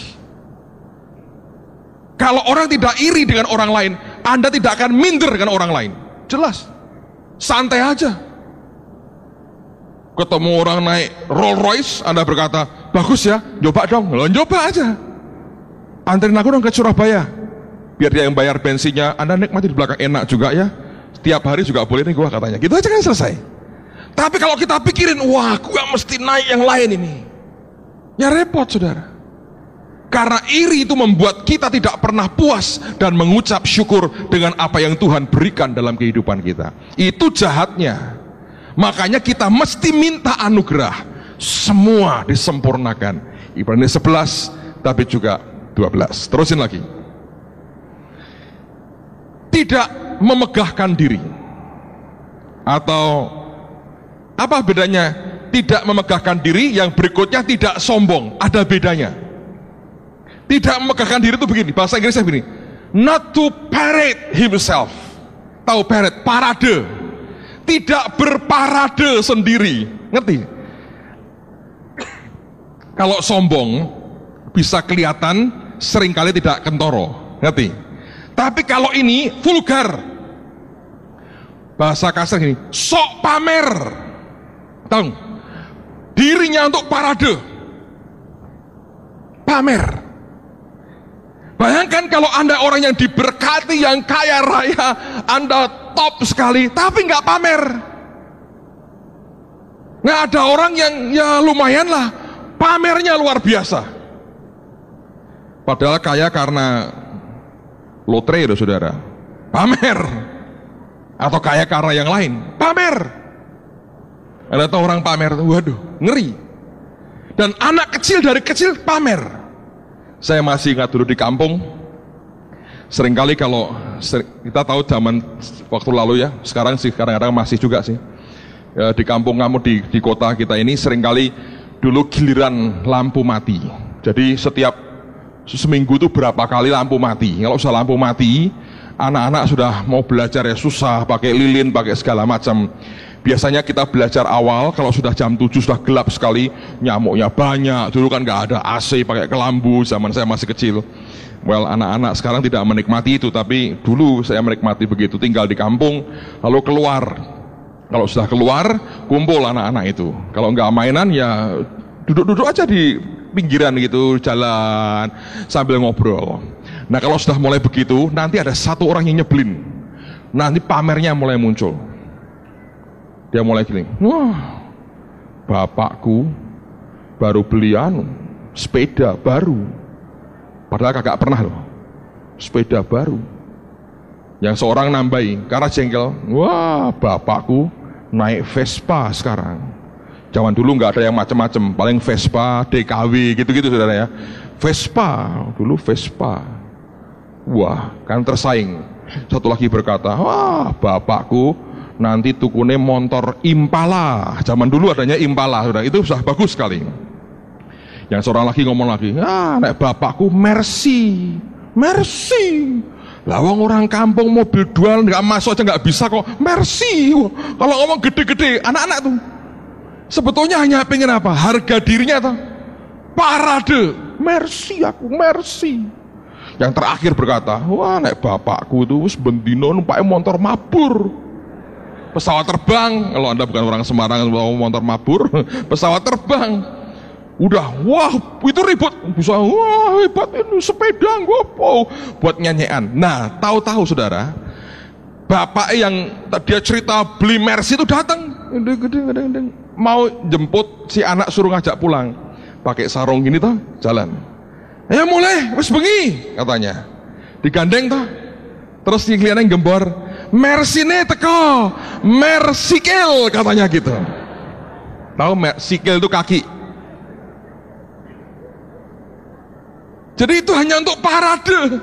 Kalau orang tidak iri dengan orang lain, Anda tidak akan minder dengan orang lain. Jelas. Santai aja. Ketemu orang naik Rolls Royce, Anda berkata, bagus ya, coba dong. Lo coba aja anterin aku dong ke Surabaya biar dia yang bayar bensinnya anda nikmati di belakang enak juga ya setiap hari juga boleh nih gua katanya gitu aja kan selesai tapi kalau kita pikirin wah gua mesti naik yang lain ini ya repot saudara karena iri itu membuat kita tidak pernah puas dan mengucap syukur dengan apa yang Tuhan berikan dalam kehidupan kita. Itu jahatnya. Makanya kita mesti minta anugerah. Semua disempurnakan. Ibrani 11, tapi juga 12. Terusin lagi. Tidak memegahkan diri. Atau apa bedanya tidak memegahkan diri yang berikutnya tidak sombong? Ada bedanya. Tidak memegahkan diri itu begini, bahasa Inggrisnya begini. Not to parade himself. Tahu parade, parade. Tidak berparade sendiri. Ngerti? Kalau sombong bisa kelihatan sering kali tidak kentoro, ngerti? Tapi kalau ini vulgar, bahasa kasar ini, sok pamer, tahu? Dirinya untuk parade, pamer. Bayangkan kalau anda orang yang diberkati, yang kaya raya, anda top sekali, tapi nggak pamer. Nggak ada orang yang ya lumayan lah, pamernya luar biasa. Padahal kaya karena lotre itu saudara. Pamer. Atau kaya karena yang lain. Pamer. Anda tahu orang pamer, waduh, ngeri. Dan anak kecil dari kecil pamer. Saya masih ingat dulu di kampung, sering kali kalau kita tahu zaman waktu lalu ya, sekarang sih kadang-kadang masih juga sih. Ya, di kampung kamu di, di kota kita ini sering kali dulu giliran lampu mati. Jadi setiap seminggu itu berapa kali lampu mati. Kalau sudah lampu mati, anak-anak sudah mau belajar ya susah, pakai lilin, pakai segala macam. Biasanya kita belajar awal kalau sudah jam 7 sudah gelap sekali, nyamuknya banyak. Dulu kan nggak ada AC, pakai kelambu zaman saya masih kecil. Well, anak-anak sekarang tidak menikmati itu, tapi dulu saya menikmati begitu. Tinggal di kampung, lalu keluar. Kalau sudah keluar, kumpul anak-anak itu. Kalau nggak mainan ya duduk-duduk aja di pinggiran gitu, jalan sambil ngobrol. Nah kalau sudah mulai begitu, nanti ada satu orang yang nyebelin. Nanti pamernya mulai muncul dia mulai gini, wah, bapakku baru beli anu, sepeda baru. Padahal kakak pernah loh, sepeda baru. Yang seorang nambahi, karena jengkel, wah bapakku naik Vespa sekarang. Zaman dulu nggak ada yang macam-macam, paling Vespa, DKW gitu-gitu saudara ya. Vespa, dulu Vespa. Wah, kan tersaing. Satu lagi berkata, wah bapakku nanti tukune motor Impala. Zaman dulu adanya Impala, sudah itu sudah bagus sekali. Yang seorang lagi ngomong lagi, ah, nek bapakku Mercy, Mercy. Lawang orang kampung mobil dual nggak masuk aja nggak bisa kok Mercy. Kalau ngomong gede-gede, anak-anak tuh sebetulnya hanya pengen apa? Harga dirinya tuh parade. Mercy aku, Mercy. Yang terakhir berkata, wah nek bapakku itu bendino numpak motor mabur. Pesawat terbang. Kalau anda bukan orang Semarang mau motor mabur *laughs* pesawat terbang. Udah wah itu ribut. Bisa wah hebat. Ini sepeda gopo buat nyanyian. Nah tahu-tahu saudara bapak yang dia cerita beli Mercy itu datang mau jemput si anak suruh ngajak pulang pakai sarung gini tuh jalan ayo mulai wes bengi katanya digandeng tuh terus kelihatan gembor Mersine teko, mersikil katanya gitu. Tahu sikil itu kaki. Jadi itu hanya untuk parade.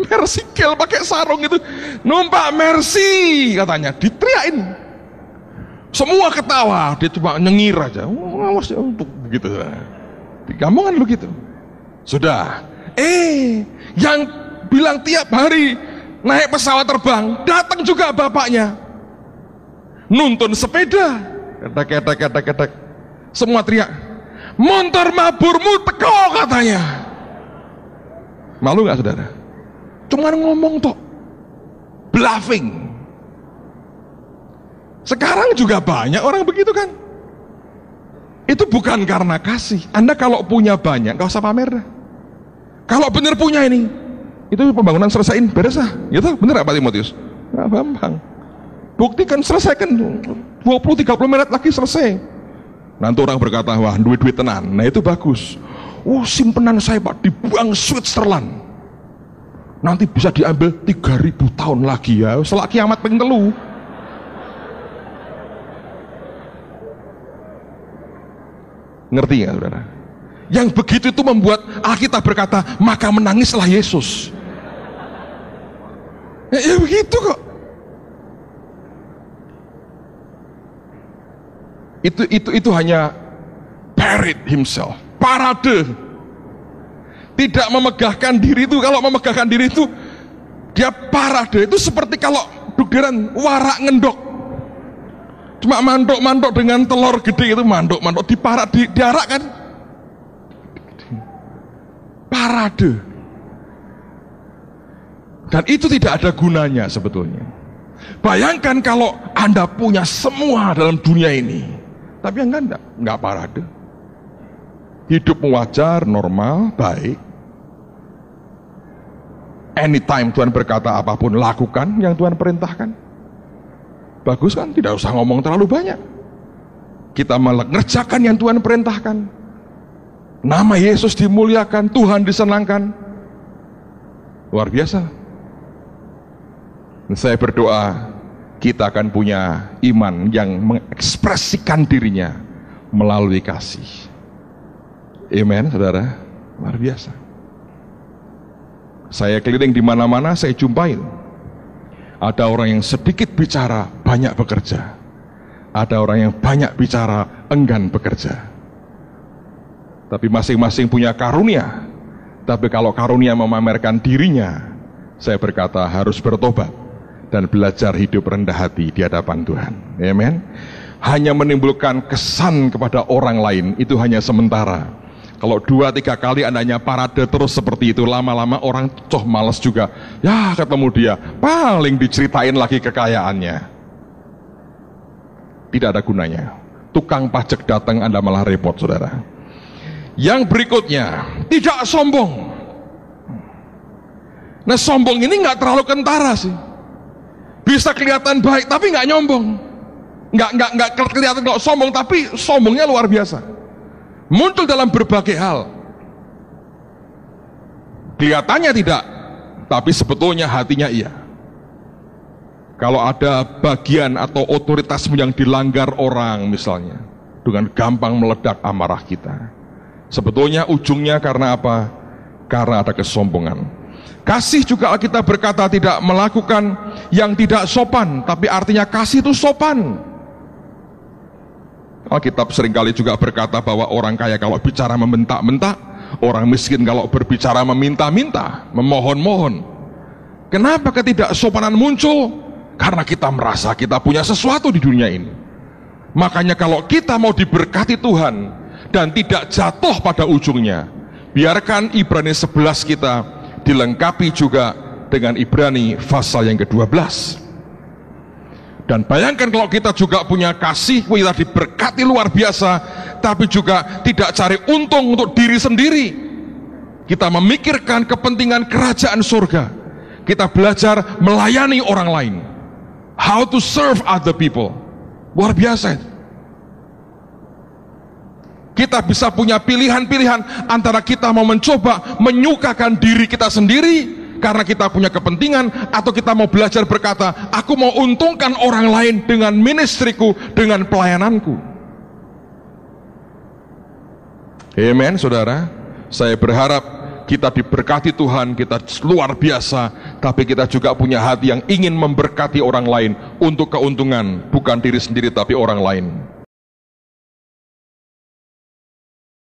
Mersikil pakai sarung itu numpak mercy katanya diteriakin. Semua ketawa, dia cuma nyengir aja. Awas ya untuk begitu. Di kampung kan begitu. Sudah. Eh, yang bilang tiap hari naik pesawat terbang, datang juga bapaknya. Nuntun sepeda. Ketek. Semua teriak. Motor maburmu teko katanya. Malu gak saudara? Cuma ngomong toh. Bluffing. Sekarang juga banyak orang begitu kan. Itu bukan karena kasih. Anda kalau punya banyak, gak usah pamer dah. Kalau benar punya ini, itu pembangunan selesaiin beres lah. Gitu bener apa Timotius? Nggak gampang buktikan selesaikan. 20-30 menit lagi selesai. Nanti orang berkata wah duit-duit tenan. Nah itu bagus. Oh simpenan saya pak dibuang Switzerland. Nanti bisa diambil 3000 tahun lagi ya. Setelah kiamat pengen telu ngerti nggak saudara yang begitu itu membuat Alkitab berkata maka menangislah Yesus Ya, ya begitu kok. Itu itu itu hanya parade himself, parade. Tidak memegahkan diri itu, kalau memegahkan diri itu dia parade itu seperti kalau dugeran warak ngendok. Cuma mandok-mandok dengan telur gede itu mandok-mandok diparak di, diarak kan. Parade. Dan itu tidak ada gunanya sebetulnya. Bayangkan kalau Anda punya semua dalam dunia ini. Tapi yang enggak, enggak parade. Hidup wajar, normal, baik. Anytime Tuhan berkata apa pun, lakukan yang Tuhan perintahkan. Bagus kan? Tidak usah ngomong terlalu banyak. Kita mengerjakan yang Tuhan perintahkan. Nama Yesus dimuliakan, Tuhan disenangkan. Luar biasa. Saya berdoa kita akan punya iman yang mengekspresikan dirinya melalui kasih. Amen, saudara. Luar biasa. Saya keliling di mana-mana, saya jumpain. Ada orang yang sedikit bicara, banyak bekerja. Ada orang yang banyak bicara, enggan bekerja. Tapi masing-masing punya karunia. Tapi kalau karunia memamerkan dirinya, saya berkata harus bertobat dan belajar hidup rendah hati di hadapan Tuhan. Amen. Hanya menimbulkan kesan kepada orang lain itu hanya sementara. Kalau dua tiga kali andanya parade terus seperti itu lama-lama orang coh males juga. Ya ketemu dia paling diceritain lagi kekayaannya. Tidak ada gunanya. Tukang pajak datang anda malah repot saudara. Yang berikutnya tidak sombong. Nah sombong ini nggak terlalu kentara sih bisa kelihatan baik tapi nggak nyombong nggak nggak nggak kelihatan kok sombong tapi sombongnya luar biasa muncul dalam berbagai hal. Kelihatannya tidak tapi sebetulnya hatinya iya. Kalau ada bagian atau otoritasmu yang dilanggar orang misalnya dengan gampang meledak amarah kita sebetulnya ujungnya karena apa? Karena ada kesombongan. Kasih juga kita berkata tidak melakukan yang tidak sopan, tapi artinya kasih itu sopan. Alkitab sering kali juga berkata bahwa orang kaya kalau bicara membentak-bentak, orang miskin kalau berbicara meminta-minta, memohon-mohon. Kenapa ketidaksopanan muncul? Karena kita merasa kita punya sesuatu di dunia ini. Makanya kalau kita mau diberkati Tuhan dan tidak jatuh pada ujungnya, biarkan Ibrani 11 kita dilengkapi juga dengan Ibrani pasal yang ke-12. Dan bayangkan kalau kita juga punya kasih, kita diberkati luar biasa, tapi juga tidak cari untung untuk diri sendiri. Kita memikirkan kepentingan kerajaan surga. Kita belajar melayani orang lain. How to serve other people. Luar biasa kita bisa punya pilihan-pilihan antara kita mau mencoba menyukakan diri kita sendiri karena kita punya kepentingan atau kita mau belajar berkata aku mau untungkan orang lain dengan ministriku dengan pelayananku. Amen saudara. Saya berharap kita diberkati Tuhan kita luar biasa tapi kita juga punya hati yang ingin memberkati orang lain untuk keuntungan bukan diri sendiri tapi orang lain